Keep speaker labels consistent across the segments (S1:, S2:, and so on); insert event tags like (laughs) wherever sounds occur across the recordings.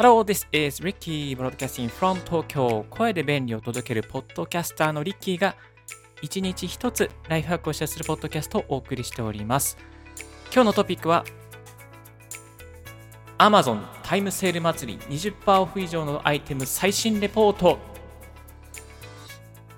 S1: Hello, this is Ricky broadcasting from Tokyo. 声で便利を届けるポッドキャスターのリッキーが一日一つライフハックをシェアするポッドキャストをお送りしております。今日のトピックは Amazon タイムセール祭り20%オフ以上のアイテム最新レポート。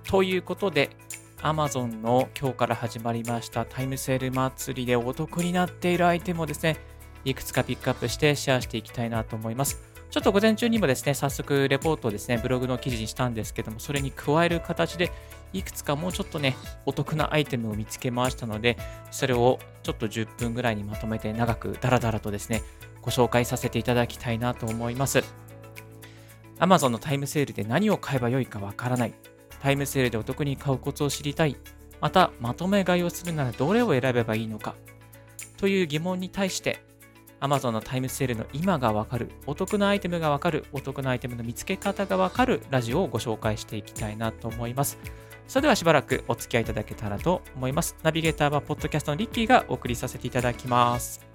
S1: ということで Amazon の今日から始まりましたタイムセール祭りでお得になっているアイテムをですねいくつかピックアップしてシェアしていきたいなと思います。ちょっと午前中にもですね、早速レポートをですね、ブログの記事にしたんですけども、それに加える形で、いくつかもうちょっとね、お得なアイテムを見つけましたので、それをちょっと10分ぐらいにまとめて長くダラダラとですね、ご紹介させていただきたいなと思います。Amazon のタイムセールで何を買えばよいかわからない。タイムセールでお得に買うコツを知りたい。また、まとめ買いをするならどれを選べばいいのか。という疑問に対して、Amazon のタイムセールの今がわかる、お得なアイテムがわかる、お得なアイテムの見つけ方がわかるラジオをご紹介していきたいなと思います。それではしばらくお付き合いいただけたらと思います。ナビゲーターはポッドキャストのリッキーがお送りさせていただきます。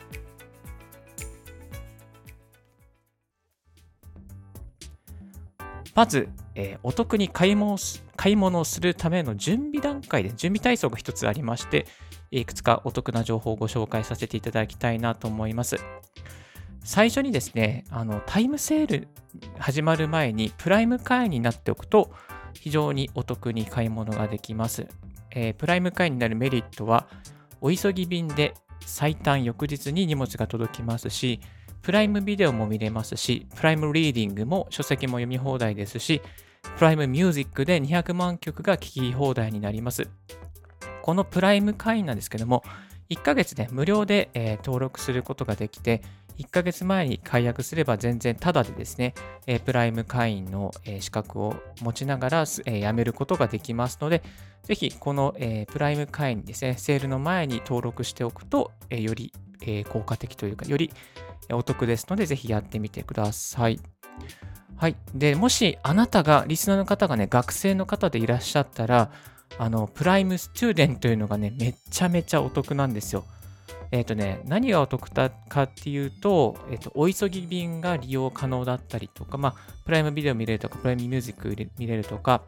S1: まず、えー、お得に買い物買い物をするための準備段階で準備体操が一つありまして、いくつかお得な情報をご紹介させていただきたいなと思います。最初にですね、あのタイムセール始まる前にプライム会員になっておくと非常にお得に買い物ができます。えー、プライム会員になるメリットはお急ぎ便で最短翌日に荷物が届きますし、プライムビデオも見れますし、プライムリーディングも書籍も読み放題ですし、プライムミュージックで200万曲が聴き放題になります。このプライム会員なんですけども、1ヶ月ね、無料で、えー、登録することができて、1ヶ月前に解約すれば全然タダでですね、えー、プライム会員の、えー、資格を持ちながら、えー、辞めることができますので、ぜひこの、えプライム会員ですね、セールの前に登録しておくと、えより、え効果的というか、よりお得ですので、ぜひやってみてください。はい。で、もしあなたが、リスナーの方がね、学生の方でいらっしゃったら、あの、 Prime Student というのがね、めちゃめちゃお得なんですよ。えっ、ー、とね、何がお得かっていうと、えっ、ー、と、お急ぎ便が利用可能だったりとか、まあ、プライムビデオ見れるとか、プライムミュージック見れるとか、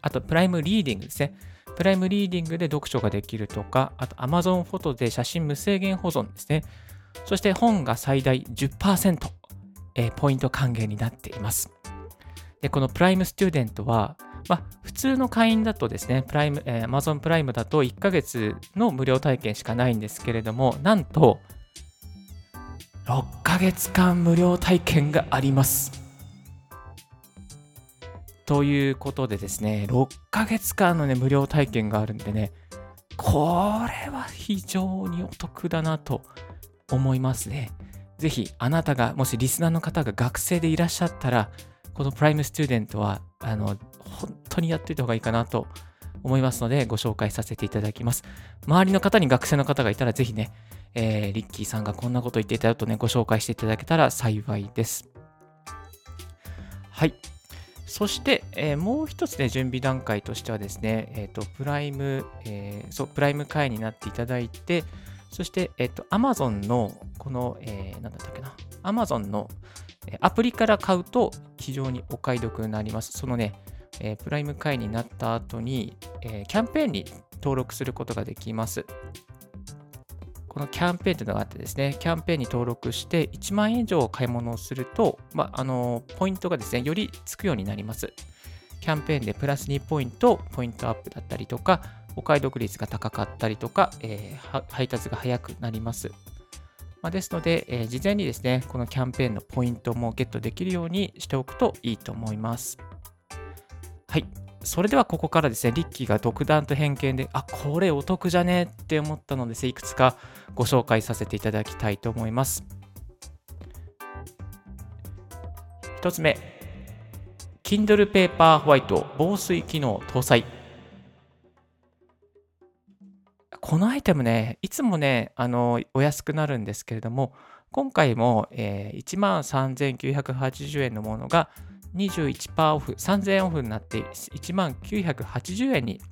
S1: あと、プライムリーディングですね。プライムリーディングで読書ができるとか、あと Amazon フォトで写真無制限保存ですね。そして本が最大10%、えー、ポイント還元になっています。で、このプライムスチューデントは、まあ、普通の会員だとですね、プライム、えー、Amazon プライムだと1ヶ月の無料体験しかないんですけれども、なんと、6ヶ月間無料体験があります。ということでですね、6ヶ月間のね、無料体験があるんでね、これは非常にお得だなと思いますね。ぜひ、あなたが、もしリスナーの方が学生でいらっしゃったら、このプライムスチューデントは、あの、本当にやっておいた方がいいかなと思いますので、ご紹介させていただきます。周りの方に学生の方がいたら、ぜひね、えー、リッキーさんがこんなこと言っていただくとね、ご紹介していただけたら幸いです。はい。そして、えー、もう一つね、準備段階としてはですね、えっ、ー、と、プライム、えー、そう、プライム会員になっていただいて、そして、えっ、と、Amazon の、この、えー、なんだったっけな、Amazon のアプリから買うと非常にお買い得になります。そのね、え、プライム会員になった後に、え、キャンペーンに登録することができます。このキャンペーンというのがあってですね、キャンペーンに登録して1万円以上買い物をすると、まあ、あのポイントがですね、よりつくようになります。キャンペーンでプラス2ポイント、ポイントアップだったりとか、お買い得率が高かったりとか、えー、配達が早くなります。まあ、ですので、えー、事前にですね、このキャンペーンのポイントもゲットできるようにしておくといいと思います。はい。それではここからですね、リッキーが独断と偏見で、あ、これお得じゃねって思ったので、いくつかご紹介させていただきたいと思います。一つ目、Kindle Paper White 防水機能搭載。このアイテムね、いつもね、あの、お安くなるんですけれども、今回も、えー、13,980円のものが21%オフ、3000円オフになって1980円に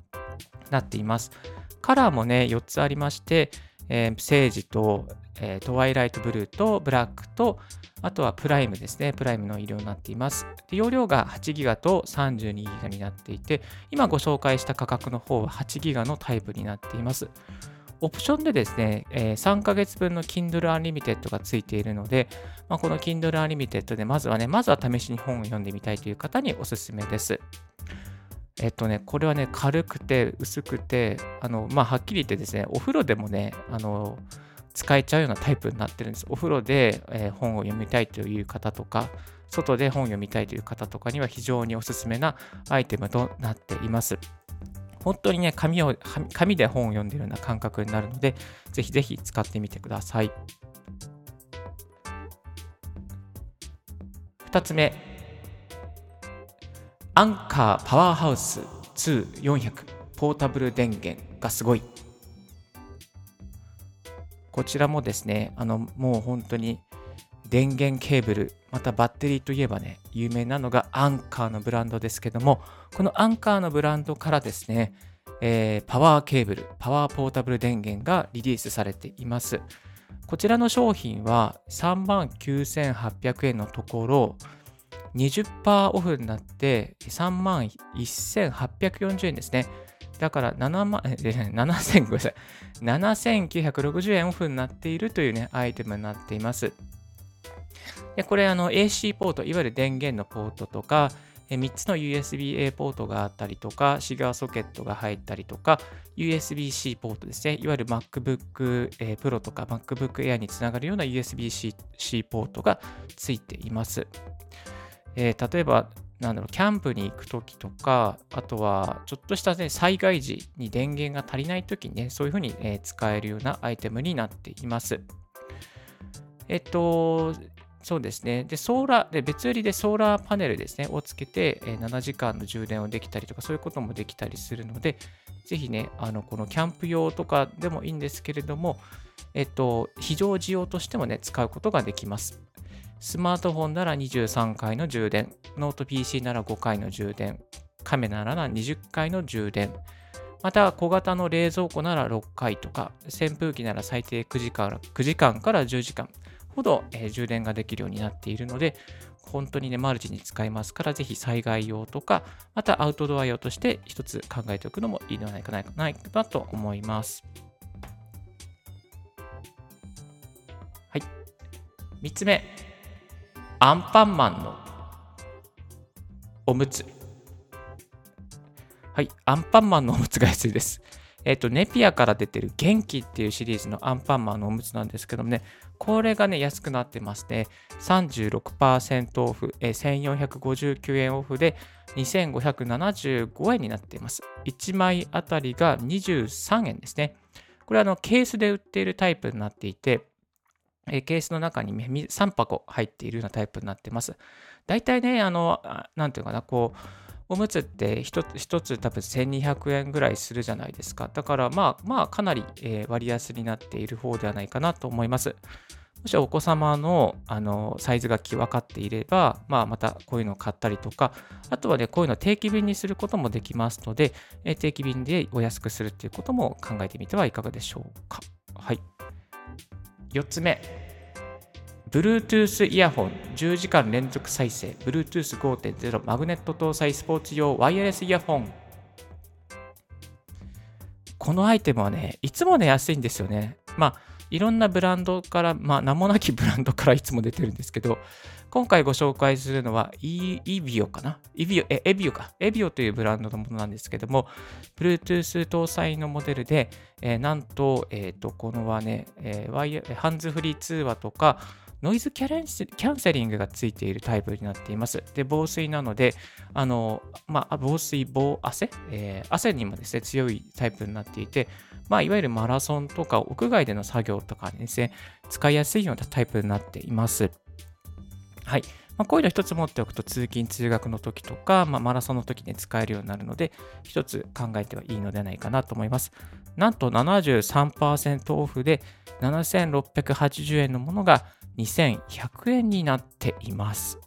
S1: なっています。カラーもね、4つありまして、えー、セージと、えー、トワイライトブルーとブラックと、あとはプライムですね。プライムの色になっています。で容量が8ギガと32ギガになっていて、今ご紹介した価格の方は8ギガのタイプになっています。オプションでですね、えー、3ヶ月分の Kindle Unlimited がついているので、まあ、この Kindle Unlimited でまずはね、まずは試しに本を読んでみたいという方におすすめです。えっとね、これはね、軽くて薄くて、あの、まあ、はっきり言ってですね、お風呂でもね、あの、使えちゃうようなタイプになってるんです。お風呂で、えー、本を読みたいという方とか、外で本を読みたいという方とかには非常におすすめなアイテムとなっています。本当にね、紙を、紙で本を読んでるような感覚になるので、ぜひぜひ使ってみてください。2つ目、アンカーパワーハウス2400ポータブル電源がすごい。こちらもですね、あの、もう本当に電源ケーブル、またバッテリーといえばね、有名なのがアンカーのブランドですけども、このアンカーのブランドからですね、えー、パワーケーブル、パワーポータブル電源がリリースされています。こちらの商品は3万9800円のところ、20%オフになって3万1840円ですね。だから7万、え、7000、(laughs) ごめんなさい。7960円オフになっているというね、アイテムになっています。でこれ、あの、AC ポート、いわゆる電源のポートとか、3つの USB-A ポートがあったりとか、シガーソケットが入ったりとか、USB-C ポートですね。いわゆる MacBook Pro とか MacBook Air につながるような USB-C ポートがついています。えー、例えば、なんだろう、キャンプに行くときとか、あとは、ちょっとした、ね、災害時に電源が足りないときにね、そういうふうに、え、使えるようなアイテムになっています。えっと、そうですね。で、ソーラー、で別売りでソーラーパネルですね、をつけて、え、7時間の充電をできたりとか、そういうこともできたりするので、ぜひね、あの、このキャンプ用とかでもいいんですけれども、えっと、非常時用としてもね、使うことができます。スマートフォンなら23回の充電、ノート PC なら5回の充電、カメラなら20回の充電、また小型の冷蔵庫なら6回とか、扇風機なら最低9時間 ,9 時間から10時間ほど、えー、充電ができるようになっているので、本当にね、マルチに使えますから、ぜひ災害用とか、またアウトドア用として一つ考えておくのもいいのではないかなと思います。はい。3つ目。アンパンマンのおむつ。はい、アンパンマンのおむつが安いです。えっ、と、ネピアから出てる元気っていうシリーズのアンパンマンのおむつなんですけどもね、これがね、安くなってますね。36%オフ、えー、1459円オフで2575円になっています。1枚あたりが23円ですね。これはあのケースで売っているタイプになっていて、えケースの中に3箱入っているようなタイプになってます。大体ね、あの、なんていうかな、こう、おむつって1つつ多分1200円ぐらいするじゃないですか。だからまあまあかなり、え割安になっている方ではないかなと思います。もしお子様のあのサイズが分かっていれば、まあ、またこういうのを買ったりとか、あとはね、こういうのを定期便にすることもできますので、え定期便でお安くするっていうことも考えてみてはいかがでしょうか。はい。4つ目、Bluetooth イヤホン10時間連続再生。Bluetooth 5.0マグネット搭載スポーツ用ワイヤレスイヤホンこのアイテムはね、いつもね、安いんですよね。まあ、いろんなブランドから、まあ、名もなきブランドからいつも出てるんですけど、今回ご紹介するのは、イビオかな？イビオ、え、エビオか？エビオというブランドのものなんですけども、Bluetooth 搭載のモデルで、えー、なんと、えっ、ー、と、このはね、えー、ワイヤハンズフリー通話とか、ノイズキャンセリングがついているタイプになっています。で、防水なので、あの、まあ、防水、防汗、えー、汗にもですね、強いタイプになっていて、まあ、いわゆるマラソンとか屋外での作業とかにですね、使いやすいようなタイプになっています。はい。まあ、こういうの一つ持っておくと通勤・通学の時とか、まあ、マラソンの時に使えるようになるので、一つ考えてはいいのではないかなと思います。なんと73%オフで7680円のものが2100円になっています。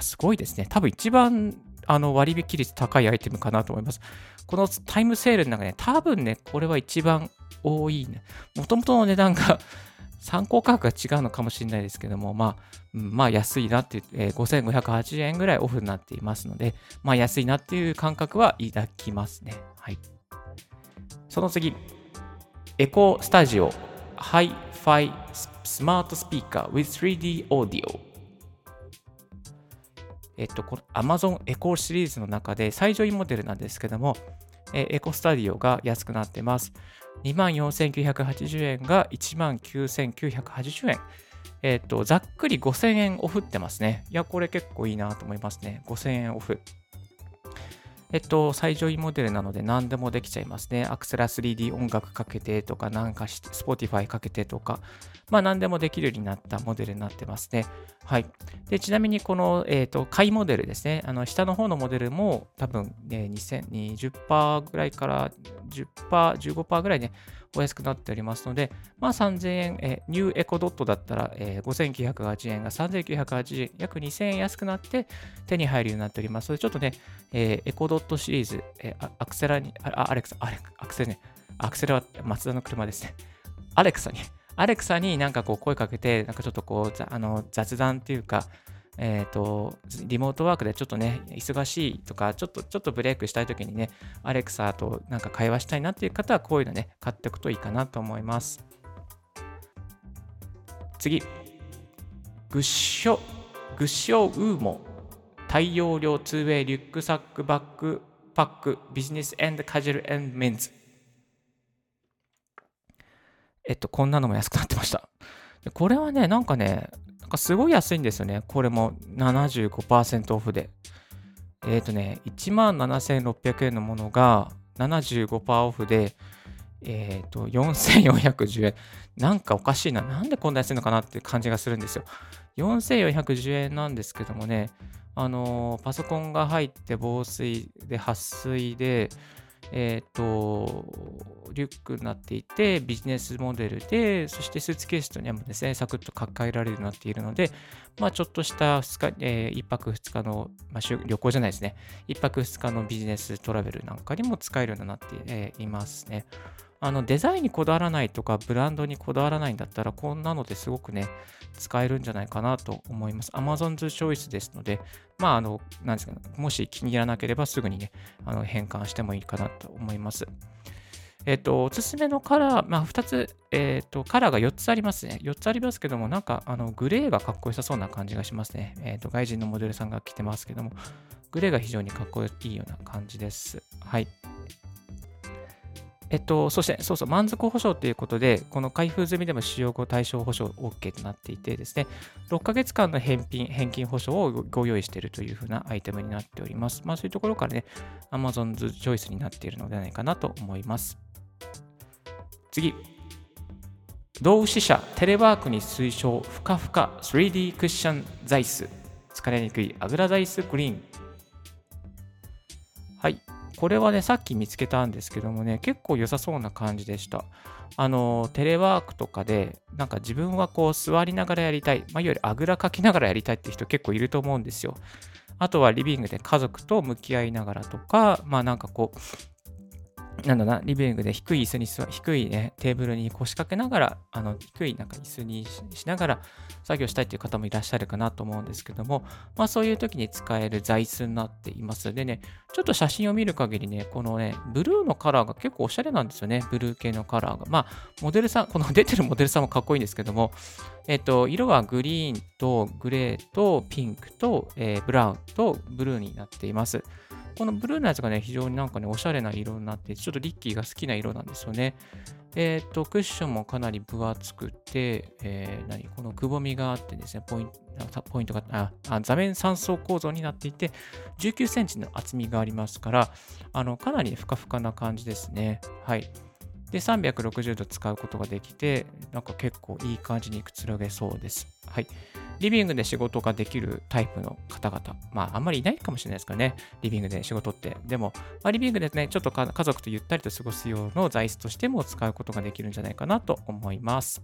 S1: すごいですね。多分一番あの割引率高いアイテムかなと思います。このタイムセールの中で、ね、多分ね、これは一番多いね。もともとの値段が (laughs) 参考価格が違うのかもしれないですけども、まあ、まあ安いなっていう、えー、5580円ぐらいオフになっていますので、まあ安いなっていう感覚は抱きますね。はい。その次、 Echo Studio Hi-Fi スマートスピーカー with 3D オーディオ。えっと、この Amazon エコーシリーズの中で最上位モデルなんですけども、え Echo Studio が安くなってます。24,980円が19,980円。えっ、と、ざっくり5000円オフってますね。いや、これ結構いいなと思いますね。5000円オフ。えっと、最上位モデルなので何でもできちゃいますね。アクセラ 3D 音楽かけてとか、なんかして、Spotify かけてとか、まあ何でもできるようになったモデルになってますね。はい。で、ちなみにこの、えっ、と、買いモデルですね。あの、下の方のモデルも多分、ね、2020%ぐらいから10%、15%ぐらいね、お安くなっておりますので、まあ3000円、えニューエコドットだったら、えー、5980円が3980円、約2000円安くなって手に入るようになっておりますので、ちょっとね、えー、エコドットシリーズ、えー、アクセラに、あ、アレクサ、アレアクセルね、アクセルは松田の車ですね。アレクサに、アレクサになんかこう声かけて、なんかちょっとこう、あの雑談っていうか、えっ、ー、と、リモートワークでちょっとね、忙しいとか、ちょっと、ちょっとブレイクしたいときにね、アレクサとなんか会話したいなっていう方は、こういうのね、買っておくといいかなと思います。次。グッショ、グッショウーモ。大容量 2way リュックサックバックパックビジネスカジュアルメンズ。えっと、こんなのも安くなってました。これはね、なんかね、なんかすごい安いんですよね。これも75%オフで。えっ、ー、とね、17,600円のものが75%オフで、えっ、ー、と、4410円。なんかおかしいな。なんでこんな安いのかなって感じがするんですよ。4410円なんですけどもね、あのー、パソコンが入って防水で撥水で、えっ、ー、と、リュックになっていて、ビジネスモデルで、そしてスーツケースとにもですね、サクッと抱えられるようになっているので、まあ、ちょっとした2日、えー、1泊2日の、まあ、旅行じゃないですね、1泊2日のビジネストラベルなんかにも使えるようになって、いますね。あのデザインにこだわらないとか、ブランドにこだわらないんだったら、こんなのですごくね、使えるんじゃないかなと思います。Amazon's Choice ですので、まあ、あの、なんですか、ね、もし気に入らなければすぐにね、あの変換してもいいかなと思います。えっ、と、おすすめのカラー、まあ、2つ、えっ、と、カラーが4つありますね。4つありますけども、なんか、あの、グレーがかっこよさそうな感じがしますね。えっ、と、外人のモデルさんが着てますけども、グレーが非常にかっこいいような感じです。はい。えっと、そして、そうそう、満足保証ということで、この開封済みでも使用後対象保証 OK となっていてですね、6ヶ月間の返品、返金保証をご用意しているというふうなアイテムになっております。まあ、そういうところからね、Amazon's Choice になっているのではないかなと思います。次。同志社テレワークに推奨ふかふか 3D クッション座椅子疲れにくいあぐら座椅子グリーンはいこれはね、さっき見つけたんですけどもね、結構良さそうな感じでした。あの、テレワークとかで、なんか自分はこう座りながらやりたい、まあ、いわゆるあぐらかきながらやりたいって人結構いると思うんですよ。あとはリビングで家族と向き合いながらとか、まあなんかこう、なんだな、リビングで低い椅子に座、低いね、テーブルに腰掛けながら、あの、低いなんか椅子にしながら作業したいという方もいらっしゃるかなと思うんですけども、まあそういう時に使える座椅子になっています。でね、ちょっと写真を見る限りね、このね、ブルーのカラーが結構おしゃれなんですよね、ブルー系のカラーが。まあ、モデルさん、この出てるモデルさんもかっこいいんですけども、えっと、色はグリーンとグレーとピンクと、えー、ブラウンとブルーになっています。このブルーのやつがね、非常になんかね、おしゃれな色になって、ちょっとリッキーが好きな色なんですよね。えっ、と、クッションもかなり分厚くて、えー、何？このくぼみがあってですね、ポイントポイントがああ、座面3層構造になっていて、19センチの厚みがありますから、あのかなりふかふかな感じですね。はい。で、360度使うことができて、なんか結構いい感じにくつろげそうです。はい。リビングで仕事ができるタイプの方々、まあ、あんまりいないかもしれないですからね、リビングで仕事って。でも、まあ、リビングでね、ちょっと家族とゆったりと過ごすような座椅子としても使うことができるんじゃないかなと思います。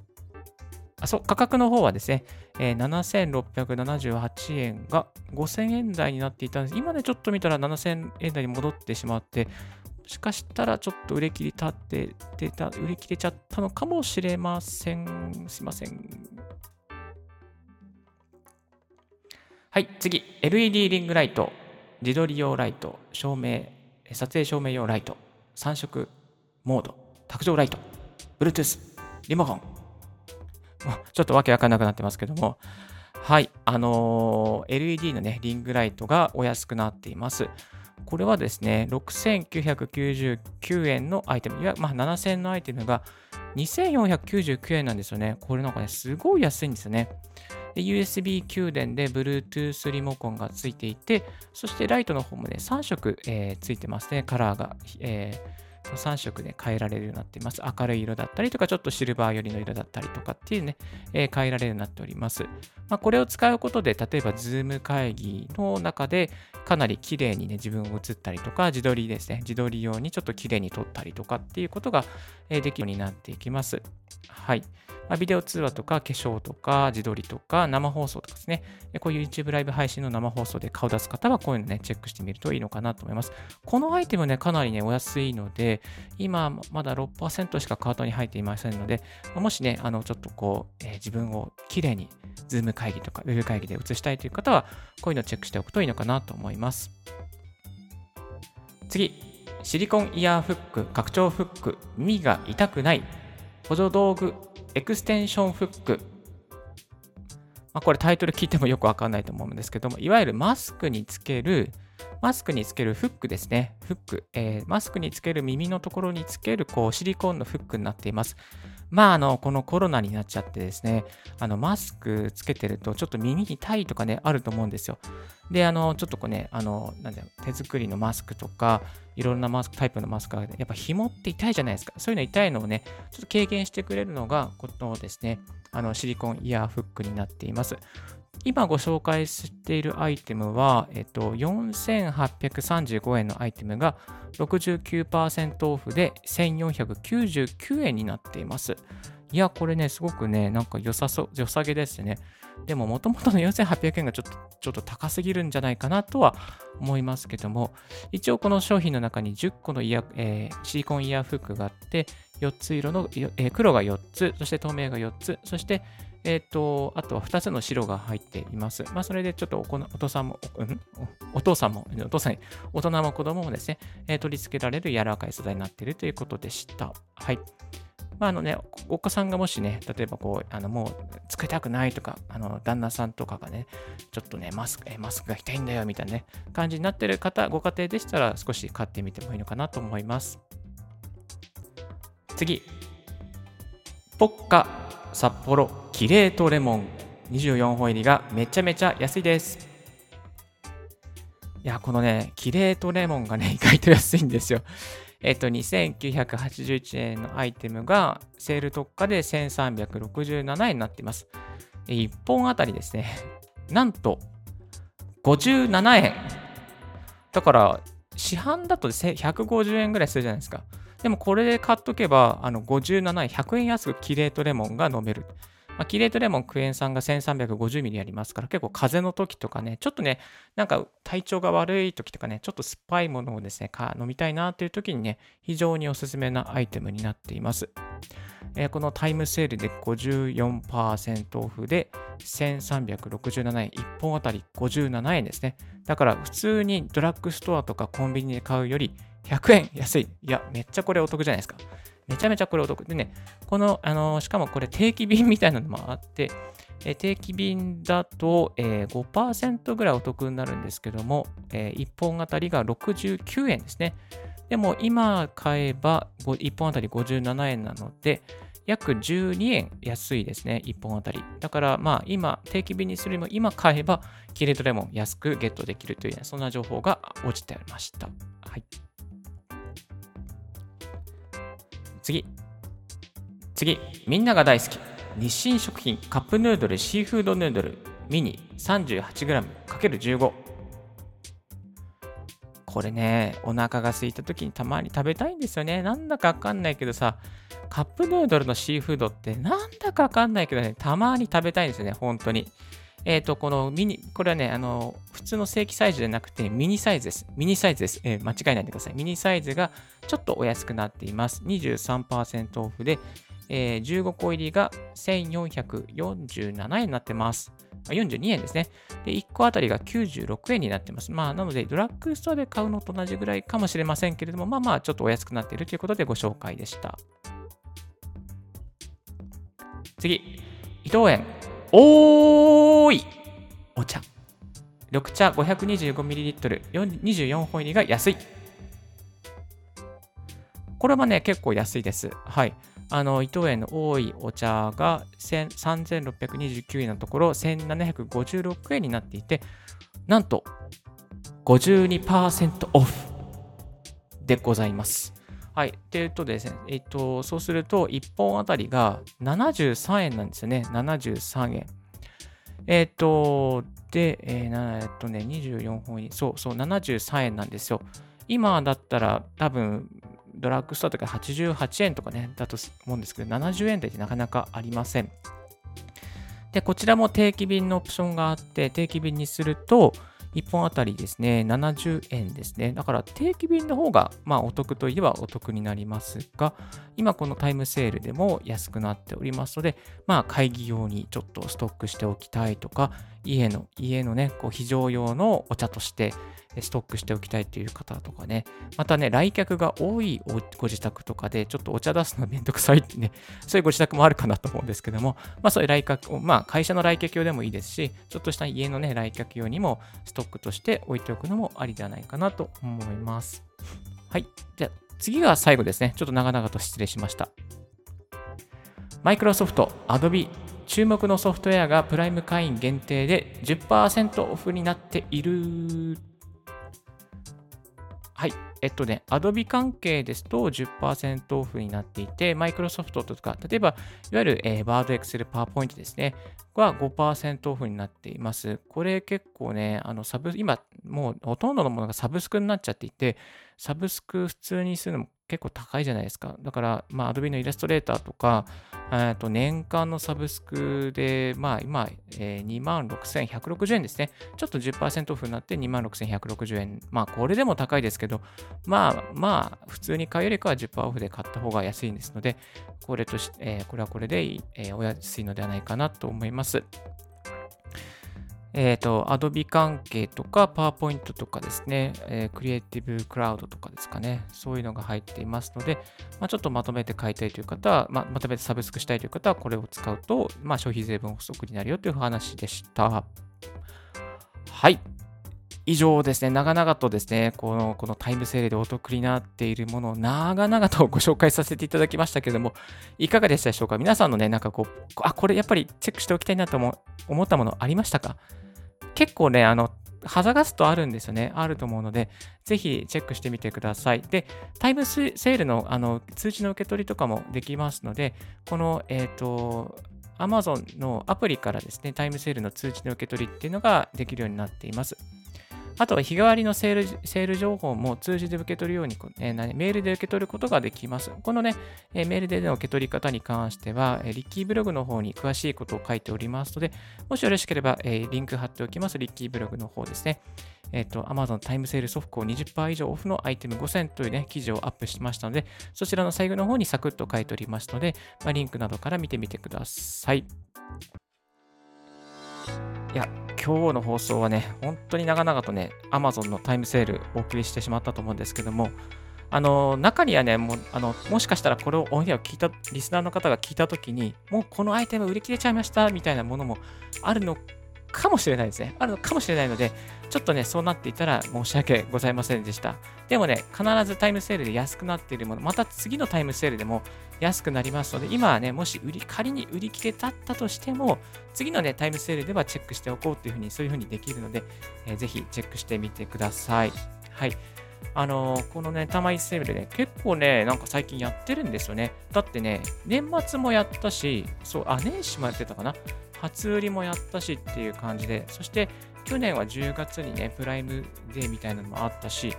S1: あそう価格の方はですね、えー、7678円が5000円台になっていたんです。今ね、ちょっと見たら7000円台に戻ってしまって、しかしたらちょっと売れ切り立っててた、売れ切れちゃったのかもしれません。すいません。はい、次。LED リングライト、自撮り用ライト、照明、撮影照明用ライト、3色モード、卓上ライト、Bluetooth、リモコン。ちょっとわけわかんなくなってますけども、はい、あのー、LED のね、リングライトがお安くなっています。これはですね、6999円のアイテム、いわまあ、7000円のアイテムが2499円なんですよね。これなんかね、すごい安いんですよね。USB 給電で Bluetooth リモコンがついていて、そしてライトの方もね、3色、えー、ついてますね、カラーが。えー3色で変えられるようになっています。明るい色だったりとか、ちょっとシルバー寄りの色だったりとかっていうね、えー、変えられるようになっております。まあ、これを使うことで、例えば Zoom 会議の中でかなり綺麗にね、自分を映ったりとか、自撮りですね、自撮り用にちょっと綺麗に撮ったりとかっていうことが、え、できるようになっていきます。はい。まあ、ビデオ通話とか化粧とか自撮りとか生放送とかですね、こういう YouTube ライブ配信の生放送で顔出す方はこういうのね、チェックしてみるといいのかなと思います。このアイテムね、かなりね、お安いので、今まだ6%しかカートに入っていませんので、もしね、あの、ちょっとこう、えー、自分をきれいに Zoom 会議とか Web 会議で映したいという方は、こういうのをチェックしておくといいのかなと思います。次、シリコンイヤーフック、拡張フック、耳が痛くない、補助道具エクステンションフック。まあ、これタイトル聞いてもよくわかんないと思うんですけども、いわゆるマスクにつける、マスクにつけるフックですね。フック。えー、マスクにつける耳のところにつけるこうシリコンのフックになっています。まあ、あの、このコロナになっちゃってですね、あの、マスクつけてると、ちょっと耳に痛いとかね、あると思うんですよ。で、あの、ちょっとこうね、あの、なんだよ、手作りのマスクとか、いろんなマスク、タイプのマスクが、やっぱ紐って痛いじゃないですか。そういうの痛いのをね、ちょっと軽減してくれるのが、このですね、あの、シリコンイヤーフックになっています。今ご紹介しているアイテムは、えっと、4835円のアイテムが69%オフで1499円になっています。いや、これね、すごくね、なんか良さそう、良さげですね。でも、もともとの4800円がちょっと、ちょっと高すぎるんじゃないかなとは思いますけども、一応この商品の中に10個のイヤ、えー、シリコンイヤーフックがあって、4つ色の、えー、黒が4つ、そして透明が4つ、そしてえっ、ー、と、あとは2つの白が入っています。まあ、それでちょっとお父さんも、うん、お父さんも、お父さん大人も子供もですね、えー、取り付けられる柔らかい素材になっているということでした。はい。まあ、あのね、お子さんがもしね、例えばこう、あのもうつけたくないとか、あの旦那さんとかがね、ちょっとね、マスク、えマスクが痛いんだよみたいなね、感じになってる方、ご家庭でしたら少し買ってみてもいいのかなと思います。次、ポッカ札幌キレートレモン24本入りがめちゃめちゃ安いです。いや、このね、キレートレモンがね、(laughs) 意外と安いんですよ。えっと、2981円のアイテムがセール特価で1367円になっています。1本あたりですね、なんと57円。だから、市販だと150円ぐらいするじゃないですか。でもこれで買っとけば、あの57円、100円安くキレートレモンが飲める。まあ、キレートレモンクエン酸が 1350ml ありますから、結構風邪の時とかね、ちょっとね、なんか体調が悪い時とかね、ちょっと酸っぱいものをですね、飲みたいなっていう時にね、非常におすすめなアイテムになっています。えー、このタイムセールで54%オフで1367円、1本あたり57円ですね。だから普通にドラッグストアとかコンビニで買うより100円安い。いや、めっちゃこれお得じゃないですか。めちゃめちゃこれお得。でね、この、あのしかもこれ定期便みたいなのもあって、え定期便だと、えー、5%ぐらいお得になるんですけども、えー、1本あたりが69円ですね。でも今買えば1本あたり57円なので、約12円安いですね、1本あたり。だからまあ今、定期便にするよりも今買えば、キレートレモン安くゲットできるという、そんな情報が落ちてありました。はい。次。次。みんなが大好き。日清食品。カップヌードル。シーフードヌードル。ミニ。38g×15 これねお腹が空いた時にたまに食べたいんですよね。なんだかわかんないけどさカップヌードルのシーフードってなんだかわかんないけどねたまに食べたいんですよね本当に。えっ、ー、と、このミニ、これはね、あの、普通の正規サイズじゃなくて、ミニサイズです。ミニサイズです。えー、間違えないでください。ミニサイズがちょっとお安くなっています。23%オフで、えー、15個入りが1447円になってます。42円ですね。で、1個あたりが96円になってます。まあ、なので、ドラッグストアで買うのと同じぐらいかもしれませんけれども、まあまあ、ちょっとお安くなっているということでご紹介でした。次、伊藤園。おーいお茶。緑茶 525ml、24本入りが安い。これはね、結構安いです。はい。あの、伊藤園の多いお茶が3629円のところ、1756円になっていて、なんと52%オフでございます。はい。というとですね、えっと、そうすると、1本あたりが73円なんですよね。73円。えっと、で、えー、えっとね、24本に、そうそう、73円なんですよ。今だったら多分ドラッグストアとか88円とかね、だと思うんですけど、70円台ってなかなかありません。で、こちらも定期便のオプションがあって、定期便にすると、1本あたりですね、70円ですね。だから定期便の方が、まあ、お得といえばお得になりますが、今このタイムセールでも安くなっておりますので、まあ、会議用にちょっとストックしておきたいとか、家の、家のね、こう非常用のお茶として、ストックしておきたいという方とかね、またね、来客が多いご自宅とかで、ちょっとお茶出すのめんどくさいってね、(laughs) そういうご自宅もあるかなと思うんですけども、まあそういう来客を、まあ会社の来客用でもいいですし、ちょっとした家のね、来客用にもストックとして置いておくのもありではないかなと思います。はい。じゃあ次が最後ですね。ちょっと長々と失礼しました。マイクロソフト、アドビ注目のソフトウェアがプライム会員限定で10%オフになっているはい。えっとね、Adobe 関係ですと10%オフになっていて、Microsoft とか、例えば、いわゆる、えー、Word、Excel、PowerPoint ですね、は5%オフになっています。これ結構ね、あのサブ、今、もうほとんどのものがサブスクになっちゃっていて、サブスク普通にするのも結構高いじゃないですか。だから、まあ、Adobe のイラストレーターとか、と年間のサブスクで、まあ、今、えー、26,160円ですね。ちょっと10%オフになって26,160円。まあ、これでも高いですけど、まあ、まあ、普通に買うよりかは10%オフで買った方が安いんですので、これとし、えー、これはこれで、えー、お安いのではないかなと思います。えっ、ー、と、Adobe 関係とか、PowerPoint とかですね、えー、Creative Cloud とかですかね、そういうのが入っていますので、まあ、ちょっとまとめて買いたいという方は、まあ、まとめてサブスクしたいという方は、これを使うと、まあ、消費税分補足になるよという話でした。はい。以上ですね、長々とですね、このこのタイムセールでお得になっているものを長々とご紹介させていただきましたけれども、いかがでしたでしょうか？皆さんのね、なんかこう、あ、これやっぱりチェックしておきたいなと思ったものありましたか？結構ね、あの、ハザガストあるんですよね。あると思うので、ぜひチェックしてみてください。で、タイムセールのあの通知の受け取りとかもできますので、この、えっ、ー、と、Amazon のアプリからですね、タイムセールの通知の受け取りっていうのができるようになっています。あとは日替わりのセールセール情報も通じて受け取るように、えー、メールで受け取ることができます。このね、えー、メールでの受け取り方に関しては、えー、リッキーブログの方に詳しいことを書いておりますので、もしよろしければ、えー、リンク貼っておきます、リッキーブログの方ですね。えっ、ー、と、Amazon タイムセール速攻20%以上オフのアイテム5000というね、記事をアップしましたので、そちらの最後の方にサクッと書いておりますので、まあ、リンクなどから見てみてください。いや、今日の放送はね、本当に長々とね、Amazon のタイムセールお送りしてしまったと思うんですけども、あの、中にはね、もあのもしかしたらこれをオンエアを聞いた、リスナーの方が聞いたときに、もうこのアイテム売り切れちゃいましたみたいなものもあるのかもしれないですね。あるのかもしれないので、ちょっとね、そうなっていたら申し訳ございませんでした。でもね、必ずタイムセールで安くなっているもの、また次のタイムセールでも安くなりますので、今はね、もし売り、仮に売り切れだったとしても、次のね、タイムセールではチェックしておこうというふうに、そういうふうにできるので、えー、ぜひチェックしてみてください。はい。あのー、このね、玉井セールでね、結構ね、なんか最近やってるんですよね。だってね、年末もやったし、そう、あ、年始もやってたかな。初売りもやったしっていう感じで、そして去年は10月にね、プライムデーみたいなのもあったし、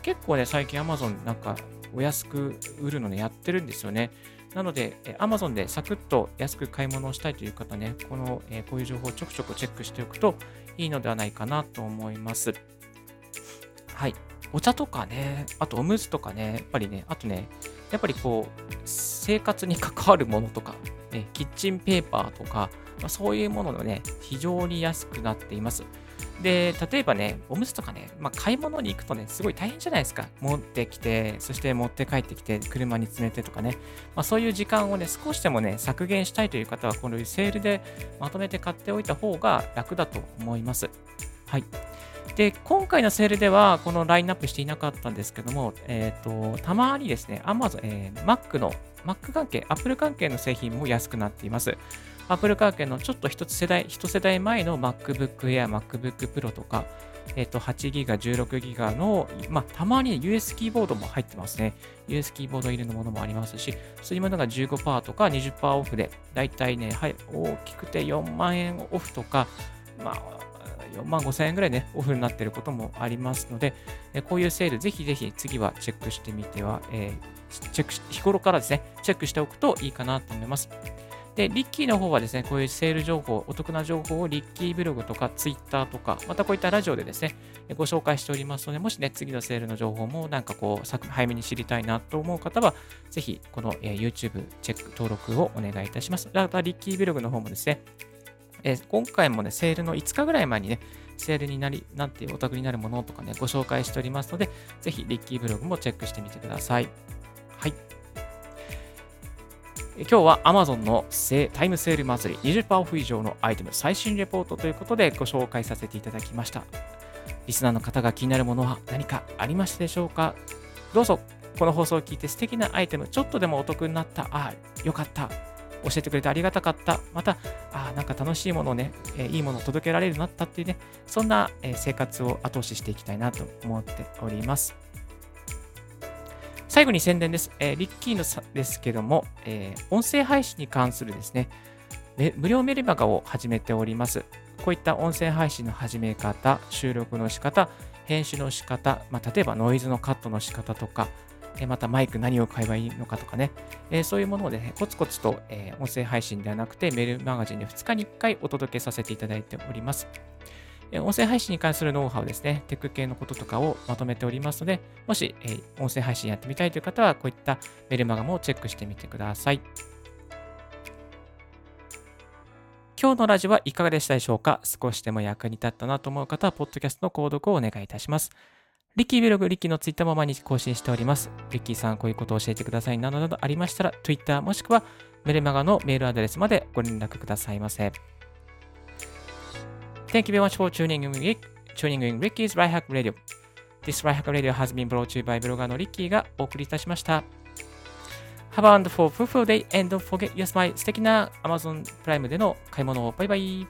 S1: 結構ね、最近 Amazon なんかお安く売るのね、やってるんですよね。なので、Amazon でサクッと安く買い物をしたいという方ね、この、えこういう情報をちょくちょくチェックしておくといいのではないかなと思います。はい。お茶とかね、あとおむつとかね、やっぱりね、あとね、やっぱりこう、生活に関わるものとか、ね、キッチンペーパーとか、まあ、そういうもののね、非常に安くなっています。で、例えばね、おむつとかね、まあ、買い物に行くとね、すごい大変じゃないですか。持ってきて、そして持って帰ってきて、車に詰めてとかね、まあ、そういう時間をね、少しでもね、削減したいという方は、このセールでまとめて買っておいた方が楽だと思います。はい。で、今回のセールでは、このラインナップしていなかったんですけども、えっ、ー、と、たまにですね、Amazon、えー、Mac の、Mac 関係、Apple 関係の製品も安くなっています。Apple 関係のちょっと一世代、一世代前の MacBook Air、MacBook Pro とか、えっ、と、8GB、16GB の、まあ、たまに US キーボードも入ってますね。US キーボード入りのものもありますし、そういうものが15%とか20%オフで、だいたいね、はい、大きくて4万円オフとか、まあ、4万5千円ぐらいね、オフになっていることもありますので、こういうセール、ぜひぜひ次はチェックしてみては、えー、チェック日頃からですね、チェックしておくといいかなと思います。で、リッキーの方はですね、こういうセール情報、お得な情報をリッキーブログとかツイッターとか、またこういったラジオでですね、ご紹介しておりますので、もしね、次のセールの情報もなんかこう、早めに知りたいなと思う方は、ぜひこの YouTube チェック、登録をお願いいたします。また、リッキーブログの方もですね、え今回もね、セールの5日ぐらい前にね、セールになり、なっていうお得になるものとかね、ご紹介しておりますので、ぜひリッキーブログもチェックしてみてください。はい。今日は Amazon のタイムセール祭り20%オフ以上のアイテム最新レポートということでご紹介させていただきました。リスナーの方が気になるものは何かありましたでしょうか？どうぞ。この放送を聞いて素敵なアイテム、ちょっとでもお得になった、ああ、よかった、教えてくれてありがたかった、また、あなんか楽しいものをね、え、いいものを届けられるようになったっていうね、そんな、え、生活を後押ししていきたいなと思っております。最後に宣伝です。えー、リッキーのさですけども、えー、音声配信に関するですね、無料メルマガを始めております。こういった音声配信の始め方、収録の仕方、編集の仕方、まあ、例えばノイズのカットの仕方とか、またマイク何を買えばいいのかとかね、えー、そういうものをね、コツコツと、えー、音声配信ではなくてメールマガジンで2日に1回お届けさせていただいております。音声配信に関するノウハウですね、テック系のこととかをまとめておりますので、もし、え、音声配信やってみたいという方は、こういったメルマガもチェックしてみてください。今日のラジオはいかがでしたでしょうか？少しでも役に立ったなと思う方は、ポッドキャストの購読をお願いいたします。リッキーブログ、リッキーのツイッターも毎日更新しております。リッキーさん、こういうことを教えてくださいなどなどありましたら、Twitter もしくはメルマガのメールアドレスまでご連絡くださいませ。Thank you very much for tuning in, tuning in Ricky's Life Hack Radio. This Life Hack Radio has been brought to you by ブロガーのリッキーがお送りいたしました。Have a wonderful, fruitful day and don't forget your smile. 素敵な Amazon プライムでの買い物を。バイバイ。